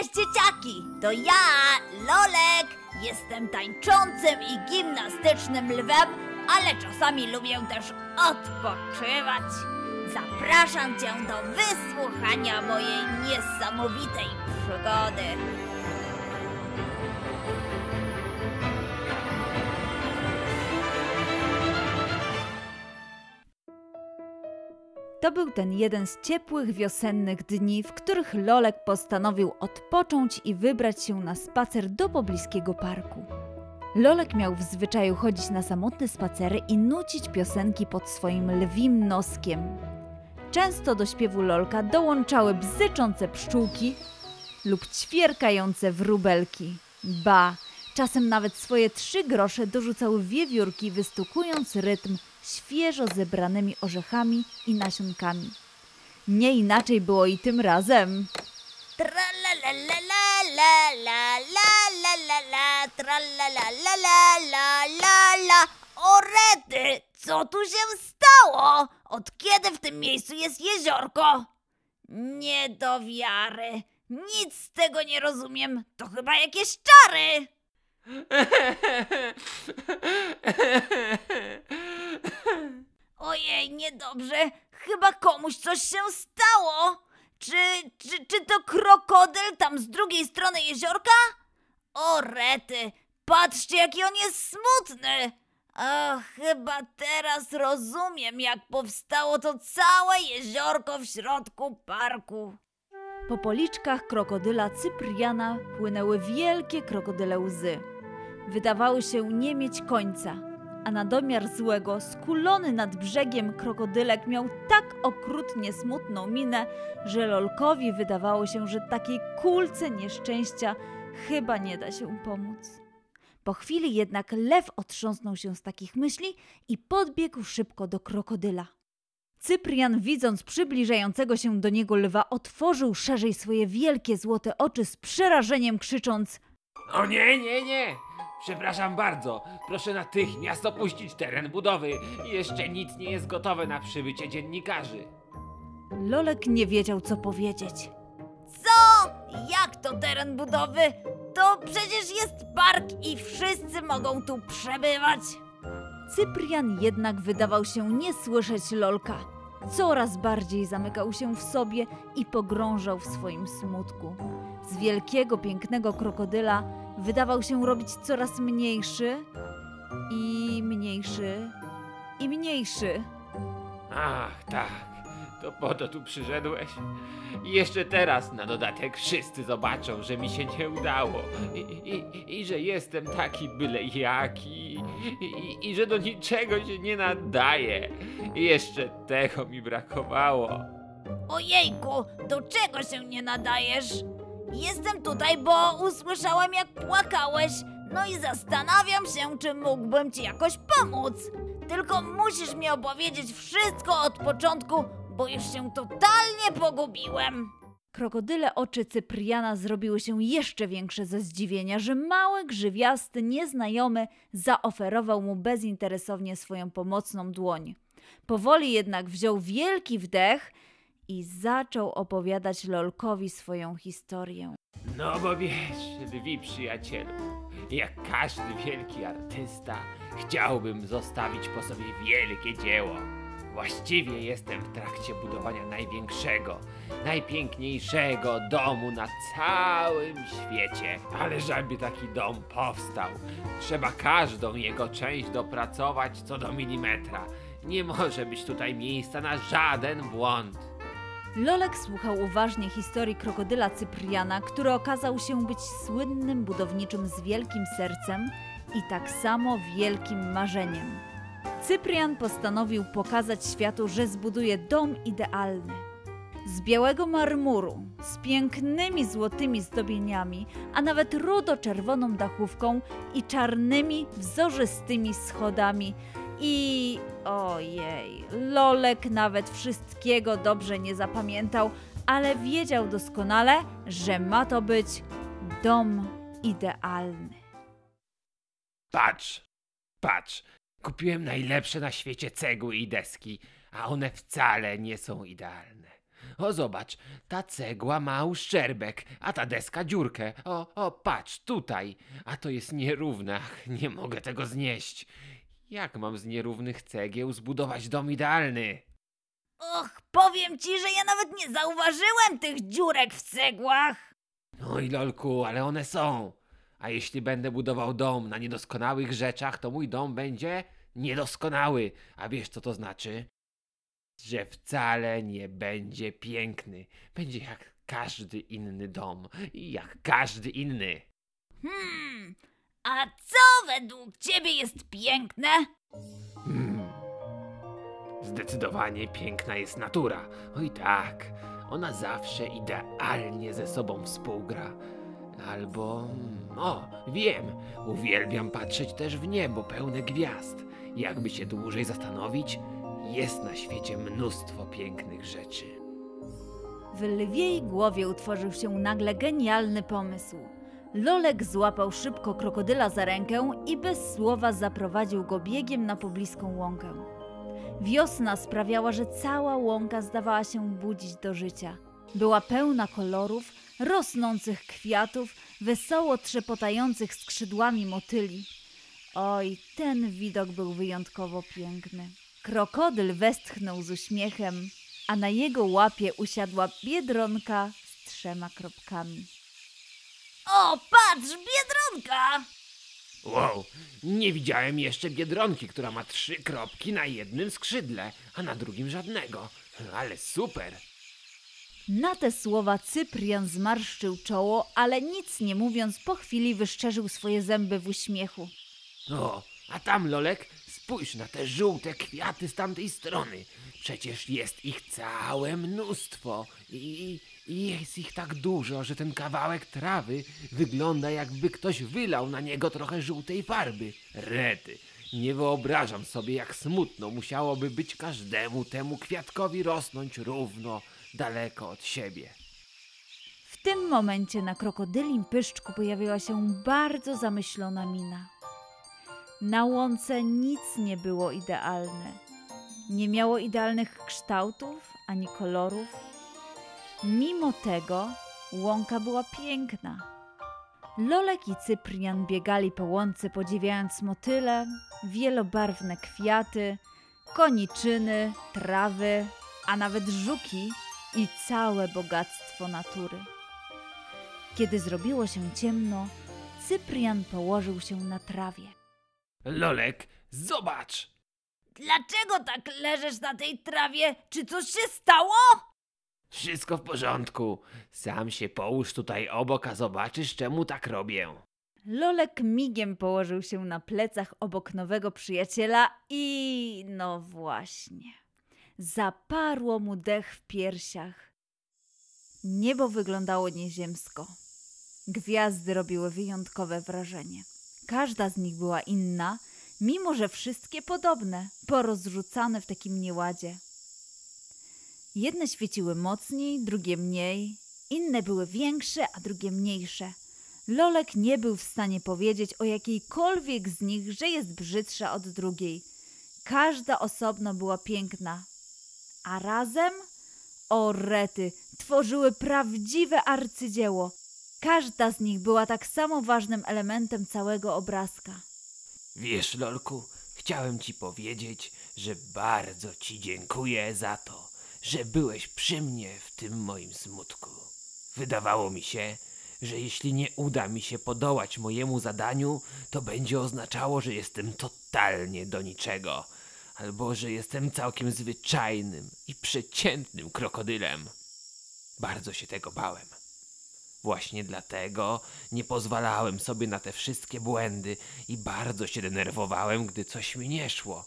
Cześć dzieciaki! To ja, Lolek! Jestem tańczącym i gimnastycznym lwem, ale czasami lubię też odpoczywać. Zapraszam cię do wysłuchania mojej niesamowitej przygody. To był ten jeden z ciepłych wiosennych dni, w których Lolek postanowił odpocząć i wybrać się na spacer do pobliskiego parku. Lolek miał w zwyczaju chodzić na samotne spacery i nucić piosenki pod swoim lwim noskiem. Często do śpiewu Lolka dołączały bzyczące pszczółki lub ćwierkające wróbelki. Ba, czasem nawet swoje trzy grosze dorzucały wiewiórki, wystukując rytm świeżo zebranymi orzechami i nasionkami. Nie inaczej było i tym razem. Orety, co tu się stało? Od kiedy w tym miejscu jest jeziorko? Nie do wiary. Nic z tego nie rozumiem. To chyba jakieś czary. Ojej, niedobrze. Chyba komuś coś się stało. Czy, czy, czy to krokodyl tam z drugiej strony jeziorka? O rety, patrzcie jaki on jest smutny. O, chyba teraz rozumiem, jak powstało to całe jeziorko w środku parku. Po policzkach krokodyla Cypriana płynęły wielkie krokodyle łzy. Wydawały się nie mieć końca, a na domiar złego, skulony nad brzegiem krokodylek miał tak okrutnie smutną minę, że Lolkowi wydawało się, że takiej kulce nieszczęścia chyba nie da się pomóc. Po chwili jednak lew otrząsnął się z takich myśli i podbiegł szybko do krokodyla. Cyprian, widząc przybliżającego się do niego lwa, otworzył szerzej swoje wielkie złote oczy z przerażeniem, krzycząc: O nie, nie, nie! Przepraszam bardzo, proszę natychmiast opuścić teren budowy. Jeszcze nic nie jest gotowe na przybycie dziennikarzy. Lolek nie wiedział, co powiedzieć. Co? Jak to teren budowy? To przecież jest park i wszyscy mogą tu przebywać. Cyprian jednak wydawał się nie słyszeć Lolka. Coraz bardziej zamykał się w sobie i pogrążał w swoim smutku. Z wielkiego, pięknego krokodyla wydawał się robić coraz mniejszy i mniejszy i mniejszy. Ach, tak, to po to tu przyszedłeś. I jeszcze teraz na dodatek wszyscy zobaczą, że mi się nie udało. I, i, i że jestem taki byle jaki. I, i, I że do niczego się nie nadaje. I jeszcze tego mi brakowało. Ojejku, do czego się nie nadajesz? Jestem tutaj, bo usłyszałem jak płakałeś. No i zastanawiam się, czy mógłbym ci jakoś pomóc. Tylko musisz mi opowiedzieć wszystko od początku, bo już się totalnie pogubiłem. Krokodyle oczy Cypriana zrobiły się jeszcze większe ze zdziwienia, że mały, grzywiasty, nieznajomy zaoferował mu bezinteresownie swoją pomocną dłoń. Powoli jednak wziął wielki wdech i zaczął opowiadać Lolkowi swoją historię. No bo wiesz, lwi przyjacielu, jak każdy wielki artysta, chciałbym zostawić po sobie wielkie dzieło. Właściwie jestem w trakcie budowania największego, najpiękniejszego domu na całym świecie. Ale żeby taki dom powstał, trzeba każdą jego część dopracować co do milimetra. Nie może być tutaj miejsca na żaden błąd. Lolek słuchał uważnie historii krokodyla Cypriana, który okazał się być słynnym budowniczym z wielkim sercem i tak samo wielkim marzeniem. Cyprian postanowił pokazać światu, że zbuduje dom idealny. Z białego marmuru, z pięknymi złotymi zdobieniami, a nawet rudo-czerwoną dachówką i czarnymi, wzorzystymi schodami. I ojej, Lolek nawet wszystkiego dobrze nie zapamiętał, ale wiedział doskonale, że ma to być dom idealny. Patrz, patrz, kupiłem najlepsze na świecie cegły i deski, a one wcale nie są idealne. O, zobacz, ta cegła ma uszczerbek, a ta deska dziurkę. O, o, patrz, tutaj. A to jest nierówne. Nie mogę tego znieść. Jak mam z nierównych cegieł zbudować dom idealny? Och, powiem ci, że ja nawet nie zauważyłem tych dziurek w cegłach. Oj, lolku, ale one są. A jeśli będę budował dom na niedoskonałych rzeczach, to mój dom będzie niedoskonały. A wiesz, co to znaczy? Że wcale nie będzie piękny. Będzie jak każdy inny dom. Jak każdy inny. Hmm, a co według ciebie jest piękne? Hmm. Zdecydowanie piękna jest natura. Oj tak, ona zawsze idealnie ze sobą współgra. Albo. mm, O, wiem, uwielbiam patrzeć też w niebo pełne gwiazd. Jakby się dłużej zastanowić, jest na świecie mnóstwo pięknych rzeczy. W lwiej głowie utworzył się nagle genialny pomysł. Lolek złapał szybko krokodyla za rękę i bez słowa zaprowadził go biegiem na pobliską łąkę. Wiosna sprawiała, że cała łąka zdawała się budzić do życia. Była pełna kolorów, rosnących kwiatów, wesoło trzepotających skrzydłami motyli. Oj, ten widok był wyjątkowo piękny. Krokodyl westchnął z uśmiechem, a na jego łapie usiadła biedronka z trzema kropkami. O, patrz, biedronka! Wow, nie widziałem jeszcze biedronki, która ma trzy kropki na jednym skrzydle, a na drugim żadnego. Ale super! Na te słowa Cyprian zmarszczył czoło, ale nic nie mówiąc, po chwili wyszczerzył swoje zęby w uśmiechu. O, a tam, Lolek, spójrz na te żółte kwiaty z tamtej strony. Przecież jest ich całe mnóstwo i, i jest ich tak dużo, że ten kawałek trawy wygląda jakby ktoś wylał na niego trochę żółtej farby. Rety, nie wyobrażam sobie, jak smutno musiałoby być każdemu temu kwiatkowi rosnąć równo daleko od siebie. W tym momencie na krokodylim pyszczku pojawiła się bardzo zamyślona mina. Na łące nic nie było idealne. Nie miało idealnych kształtów ani kolorów. Mimo tego łąka była piękna. Lolek i Cyprian biegali po łące, podziwiając motyle, wielobarwne kwiaty, koniczyny, trawy, a nawet żuki i całe bogactwo natury. Kiedy zrobiło się ciemno, Cyprian położył się na trawie. Lolek, zobacz! Dlaczego tak leżysz na tej trawie? Czy coś się stało? Wszystko w porządku. Sam się połóż tutaj obok, a zobaczysz, czemu tak robię. Lolek migiem położył się na plecach obok nowego przyjaciela i no właśnie. Zaparło mu dech w piersiach. Niebo wyglądało nieziemsko. Gwiazdy robiły wyjątkowe wrażenie. Każda z nich była inna, mimo że wszystkie podobne, porozrzucane w takim nieładzie. Jedne świeciły mocniej, drugie mniej, inne były większe, a drugie mniejsze. Lolek nie był w stanie powiedzieć o jakiejkolwiek z nich, że jest brzydsza od drugiej. Każda osobno była piękna, a razem, o rety, tworzyły prawdziwe arcydzieło. Każda z nich była tak samo ważnym elementem całego obrazka. Wiesz, Lolku, chciałem ci powiedzieć, że bardzo ci dziękuję za to, że byłeś przy mnie w tym moim smutku. Wydawało mi się, że jeśli nie uda mi się podołać mojemu zadaniu, to będzie oznaczało, że jestem totalnie do niczego, albo że jestem całkiem zwyczajnym i przeciętnym krokodylem. Bardzo się tego bałem. Właśnie dlatego nie pozwalałem sobie na te wszystkie błędy i bardzo się denerwowałem, gdy coś mi nie szło.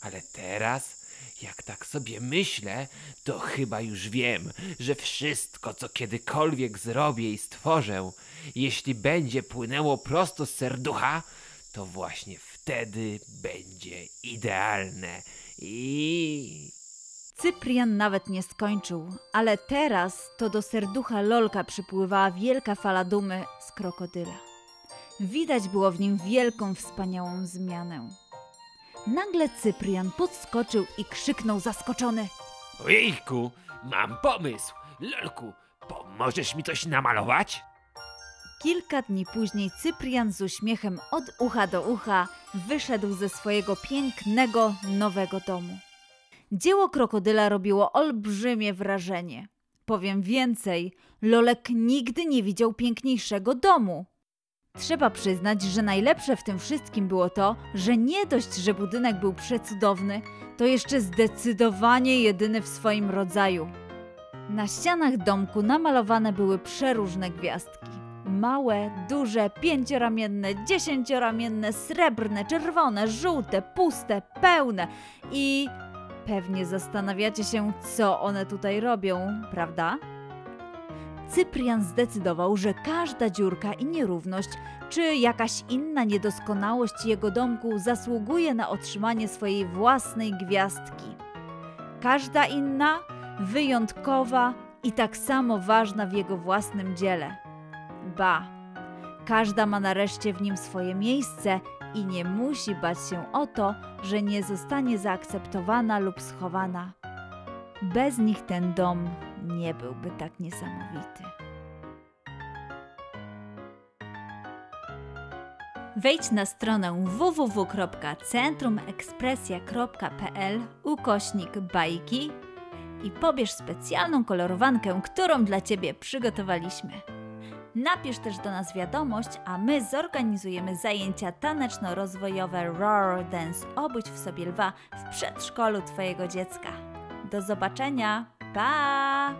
Ale teraz, jak tak sobie myślę, to chyba już wiem, że wszystko, co kiedykolwiek zrobię i stworzę, jeśli będzie płynęło prosto z serducha, to właśnie wtedy będzie idealne i Cyprian nawet nie skończył, ale teraz to do serducha Lolka przypływała wielka fala dumy z krokodyla. Widać było w nim wielką, wspaniałą zmianę. Nagle Cyprian podskoczył i krzyknął zaskoczony. Ojejku, Mam pomysł. Lolku, pomożesz mi coś namalować? Kilka dni później Cyprian z uśmiechem od ucha do ucha wyszedł ze swojego pięknego, nowego domu. Dzieło krokodyla robiło olbrzymie wrażenie. Powiem więcej, Lolek nigdy nie widział piękniejszego domu. Trzeba przyznać, że najlepsze w tym wszystkim było to, że nie dość, że budynek był przecudowny, to jeszcze zdecydowanie jedyny w swoim rodzaju. Na ścianach domku namalowane były przeróżne gwiazdki. Małe, duże, pięcioramienne, dziesięcioramienne, srebrne, czerwone, żółte, puste, pełne i pewnie zastanawiacie się, co one tutaj robią, prawda? Cyprian zdecydował, że każda dziurka i nierówność, czy jakaś inna niedoskonałość jego domku zasługuje na otrzymanie swojej własnej gwiazdki. Każda inna wyjątkowa i tak samo ważna w jego własnym dziele. Ba, każda ma nareszcie w nim swoje miejsce i nie musi bać się o to, że nie zostanie zaakceptowana lub schowana. Bez nich ten dom nie byłby tak niesamowity. Wejdź na stronę www.centrumekspresja.pl ukośnik bajki i pobierz specjalną kolorowankę, którą dla Ciebie przygotowaliśmy. Napisz też do nas wiadomość, a my zorganizujemy zajęcia taneczno-rozwojowe Roar Dance Obudź w sobie lwa w przedszkolu Twojego dziecka. Do zobaczenia! Pa!